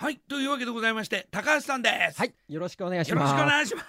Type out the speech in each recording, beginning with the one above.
はいというわけでございまして高橋さんです。はい、よろしくお願いしよろます。しくお願いしま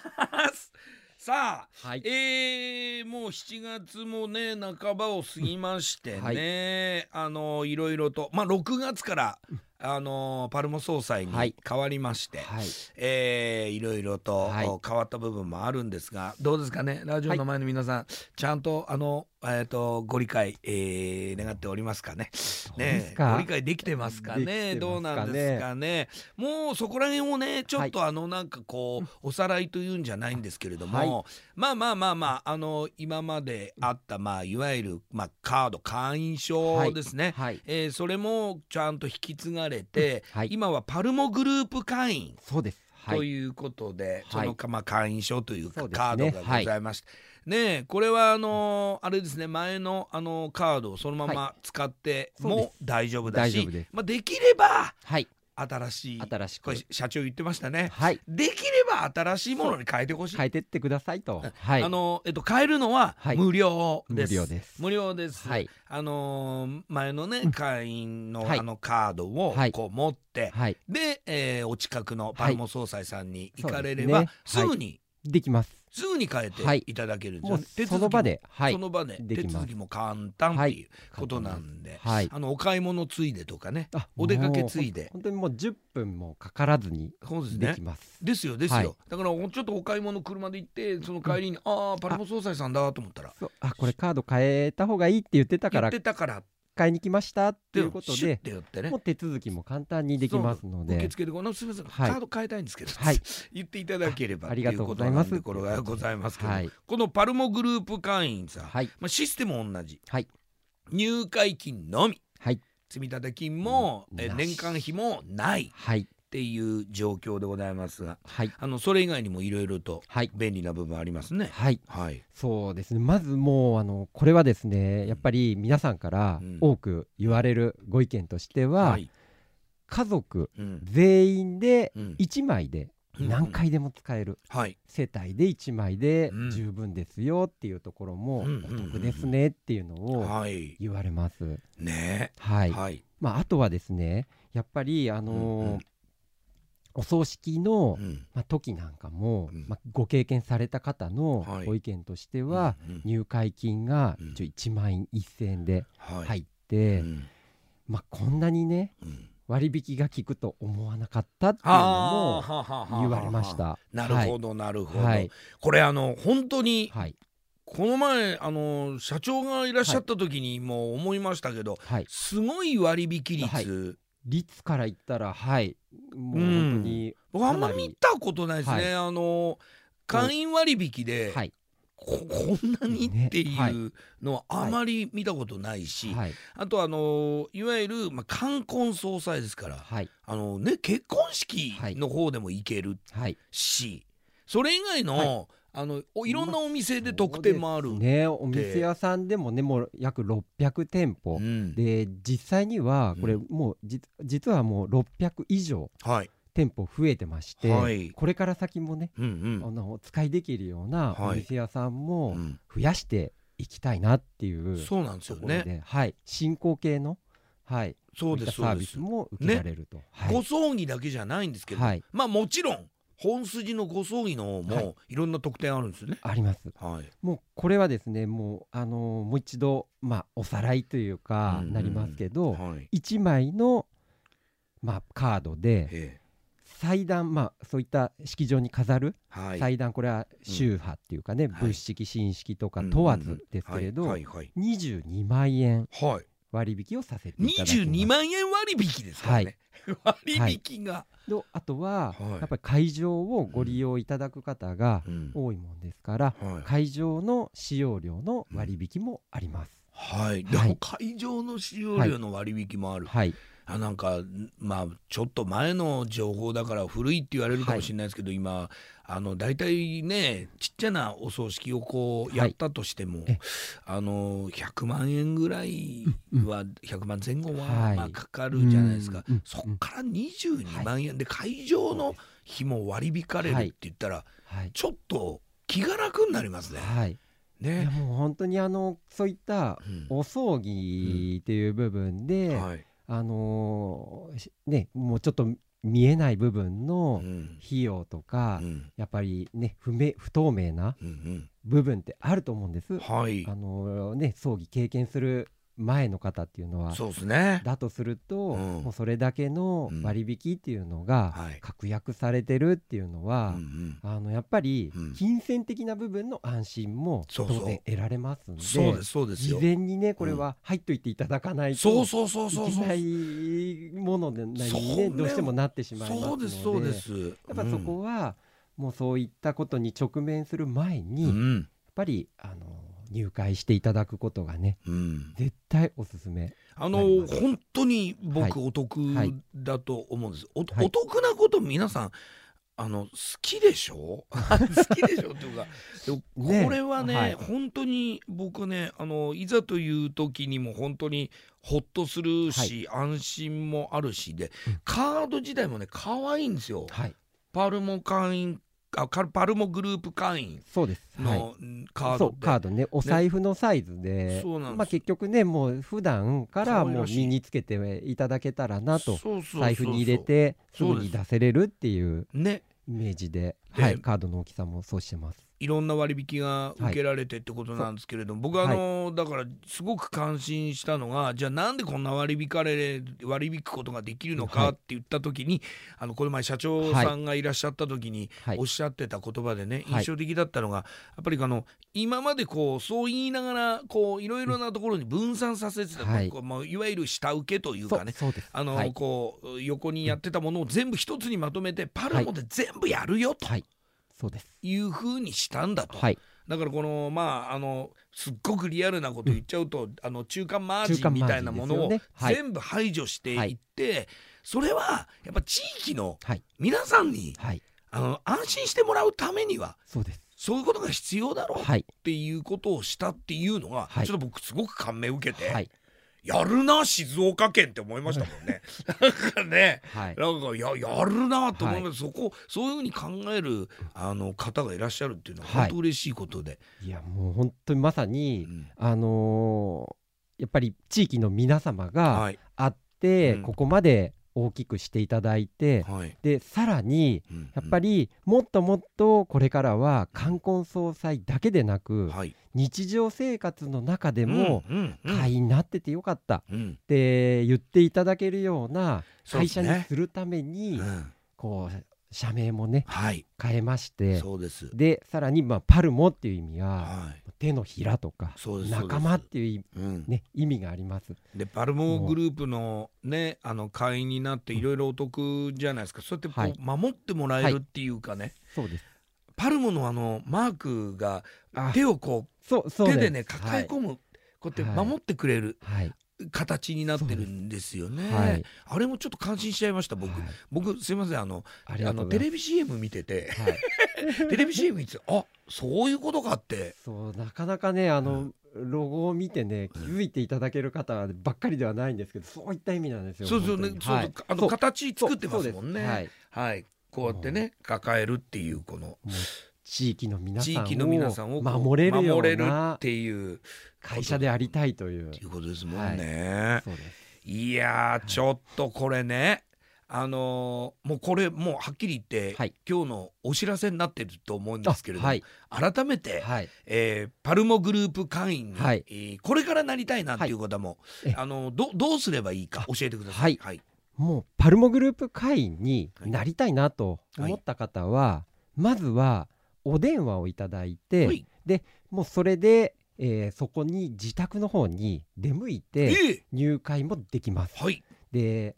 す。さあはい、えー、もう7月もね半ばを過ぎましてね、はい。あのいろいろとまあ6月からうん。あのパルモ総裁にはい。変わりまして、はい、えーいろいろと、はい。変わった部分もあるんですがどうですかね？ラジオの前の皆さん、ちゃんとあの、えー、とご理解、えー願っておりますかね。ねですか。ご理解できてますかね？ね。どうなんですかね？もうそこら辺をねちょっとあのなんかこう、おさらいというんじゃないんですけれども、はい。まあまあまあまああの今まであった、まあ、いわゆる、まあ、カード会員証ですね、はい、えーそれもちゃんと引き継がれて、はい、今はパルモグループ会員そうです。はい、ということで、はい。そのかまあ会員証というかカードねがございまして、ねえこれはあのーあれですね前のあのーカードをそのまま使っても大丈夫だし、大丈夫です。まあ、できればはい、新しい新しく。これ、社長言ってましたね。はい、できれば新しいものに変えてほしい、変えてってくださいと。はい、あのーえっと変えるのははい。無料無です、料です。無料です、はい、あのー前のねうん。会員のはい。あのカードをはい。こう持って、はい、で、えーお近くのパルモ総裁さんに行かれれば、ね。すぐに、できます。すぐに変えてはい。いただけるんですその場で、はい。そ、の場で手続きも簡単っていうことなんで、はい、あのお買い物ついでとかねあお出かけついで。本当にもう10分もかからずにですね。できます。ですよですよ、はい。だからちょっとお買い物車で行ってその帰りに、ああパルモ総裁さんだと思ったらあ、これカード変えた方がいいって言ってたか言っらてたからっ買いに来ましたっていうことで、ね。もう手続きも簡単にできますので、受付でこのすみません、はい。カード変えたいんですけど、はい。言っていただければあありがとうございます。とこれがございます。けど、はい、このパルモグループ会員さん、はい、まあ、システム同じ。はい、入会金のみ。はい、積立金も、え年間費もない。はい、っていう状況でございますがはい、あのそれ以外にもいろいろとはい、便利な部分ありますね。はい、はい、そうですね。まずもうあのこれはですね、やっぱり皆さんからうん。多く言われるご意見としては、はい。家族うん。全員でうん。1枚で何回でも使える、はい。世帯で1枚でうん。十分ですよっていうところもうん。お得ですねっていうのをはい。言われます。ね。はい。はい。まああとはですね、やっぱりあのーうんうんお葬式の、うん。まあ、時なんかも、うん。まあ、ご経験された方のはい。ご意見としては、入会金がうん。一応1万円1000円ではい。入って、うん。まあ、こんなにねうん。割引が効くと思わなかったっていうはあのも言われました。なるほどなるほど、はい。これあの本当にはい。この前あの社長がいらっしゃった時にも思いましたけど、はい、すごい割引率、はい率から言ったらはい。もううん本当に、僕あんまり見たことないですね、はい。あの会員割引で、はい。ここんなにっていいうのはあまり見たことないし、はい。あとあのいわゆる、まあ、冠婚葬祭ですからはい。あの、ね、結婚式の方でも行けるはい。し、それ以外の,、あのおいろんなお店で特典もある。そうですね。お店屋さんでもねもう約600店舗、うん。で実際にはこれうん。もうじ実はもう600以上はい。店舗増えてまして、はい。これから先もね、うんあのお使いできるようなはい。お店屋さんうもん。増やしていきたいなっていうそうなんですよね。はい、進行形の、はい、そうですサービス。も受けられると。はい。ご葬儀だけじゃないんですけど、はい。まあもちろん本筋のご葬儀の方はいもいろんな特典あるんですよね。あります。はい。もうこれはですねもうあのーもう一度まあおさらいというかうんうんなりますけど、はい。1枚のまあカードでえ祭壇まあそういった式場に飾るえはい。祭壇これは宗派っていうかね、はい仏式神式とか問わずですけれど、はいはいはい。22万円はい。割引をさせていただきます。22万円割引ですからね。割引が。とあとは、はいやっぱり会場をご利用いただく方がうん多いもんですから、はい。会場の使用料の割引もあります。はい。ではい。も会場の使用料の割引もある。はい、あなんかまあちょっと前の情報だから古いって言われるかもしれないですけど、今あの大体ねちっちゃなお葬式をこうはいやったとしても、えあの100万円ぐらいは、100万前後は、はい。まあ、かかるじゃないですか、そっから22万円。で会場の費も割り引かれるって言ったら、はい、ちょっと気が楽になりますね。はい、ね。もう本当にあのそういったうん。お葬儀っていう部分で、はい。あのねもうちょっと見えない部分のうん。費用とか、うん。やっぱりね不明不透明なうん部分ってあると思うんです。うん。はい。あのね葬儀経験する前の方っていうのはそうですね。だとすると、うん。もうそれだけの割引っていうのがはい。確約されてるっていうのは、あのやっぱりうん。金銭的な部分の安心も当然得られますんで事よ。前にねこれは入っといていただかないとそうそうそういけないものでにそうね。どうしてもなってしまいますそうのでそうです。やっぱそこはもうそういったことに直面する前に、やっうんぱりあの入会していただくことがねうん。絶対おすすめ。あの本当に僕はい。お得はい。だと思うんです、おはい。お得なこと皆さんあの好きでしょ？好きでしょっていうかこれはねはい。本当に僕ねあのいざという時にも本当にほっとするし、安心もあるしでうん。カード自体もね可愛いんですよ。はい。パルモ会員あカパルモグループ会員そうです。はい。のうんカードって、そうカードね。お財布のサイズで、そうなんです。まあ、結局ねもう普段からもう身につけていただけたらなと財布に入れてすぐに出せれるっていうね。イメージで、ではい、カードの大きさもそうしてます。いろんな割引が受けられてってことなんですけれども、僕はあの、だからすごく感心したのがじゃあなんでこんな割り引かれ割り引くことができるのかはい。って言った時に、あのこの前社長さんがいらっしゃった時にはい。おっしゃってた言葉でね、はい。印象的だったのがやっぱりあの今までこうそう言いながらこういろいろなところに分散させてた、はい。こうまあ、いわゆる下請けというかね。あの、はい、こう横にやってたものを全部一つにまとめてパルモで全部やるよと。はい、そうです。いうふうにしたんだと。はい、だからこのまああのすっごくリアルなこと言っちゃうと、あの中間マージンみたいなものを全部排除していって、それはやっぱ地域のはい、皆さんにはい、あの安心してもらうためにはそうです。そういうことが必要だろうっはい、ていうことをしたっていうのが、はい。ちょっと僕すごく感銘を受けて、はい、やるな静岡県って思いましたもんね。なんかねはい。なんかややるなと思います、そこそういうふうに考えるあの方がいらっしゃるっていうのははい。本当嬉しいことで。いやもう本当にまさに、うん。あのーやっぱり地域の皆様がはい。あって、うん。ここまで大きくしていただいて、はい。でさらにやっぱり、りもっともっとこれからは冠婚葬祭だけでなく、はい、日常生活の中でも会員になっててよかった。っうん。て言っていただけるような会社にするために、うん。こう社名もねはい、変えましてでさらにまあパルモっていう意味ははい、手のひらとか仲間っていう、うん、ね、意味があります。でパルモグループのねあの会員になっていろいろお得じゃないですか。そうやってこう、はい。守ってもらえるっていうかね、そうですパルモのあのマークがあ手をこそう手でね抱え込む、こうやってはい。守ってくれるはい。形になってるんですよね。はい。あれもちょっと感心しちゃいました僕。はい。僕すいませんあのあのテレビ CM 見ててはい、テレビ CM 見てて あそういうことかって。そうなかなかねあの、ロゴを見てねうん気づいていただける方ばっかりではないんですけどそういった意味なんですよ。そうそうね。そう本当に。はい。あのそう。形作ってますもんね。はい。はい、こうやってね抱えるっていうこの地域の皆さんを地域の皆さんを守れるっていう会社でありたいという。いうことですもんね。い、やーちょっとこれねあのーもうこれもうはっきり言って、はい。今日のお知らせになってると思うんですけれども、はい。改めて、はい。えーパルモグループ会員に、はい。えーこれからなりたいなっていう方も、え。あのどどうすればいいか教えてください。はい、もうパルモグループ会員になりたいなと思った方は、まずはお電話をいただいて、はい。もうそれで、えーそこに自宅の方に出向いえてー入会もできます。はい、で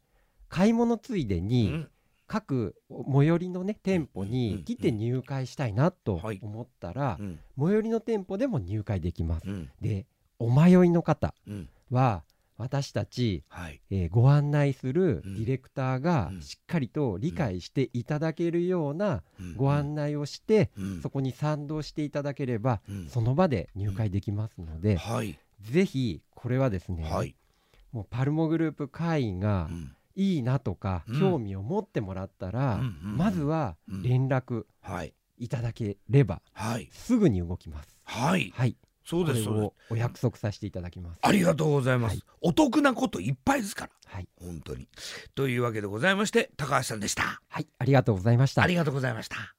買い物ついでうにん。各最寄りのね店舗に来て入会したいなとはい。思ったらうん。最寄りの店舗でも入会できます。うん。でお迷いの方うん。は私たちはい。えーご案内するうん。ディレクターがうん。しっかりと理解していただけるようなうん。ご案内をしてうん。そこに賛同していただければうん。その場で入会できますのではい。ぜひこれはですねはい、もうパルモグループ会員がうん。いいなとかうん。興味を持ってもらったらまずはうん。連絡はい。いただければはい。すぐに動きます。はい。はいそうですそお約束させていただきます。ありがとうございます、はい、お得なこといっぱいですから。はい。本当に。というわけでございまして高橋さんでした。はい。ありがとうございました。ありがとうございました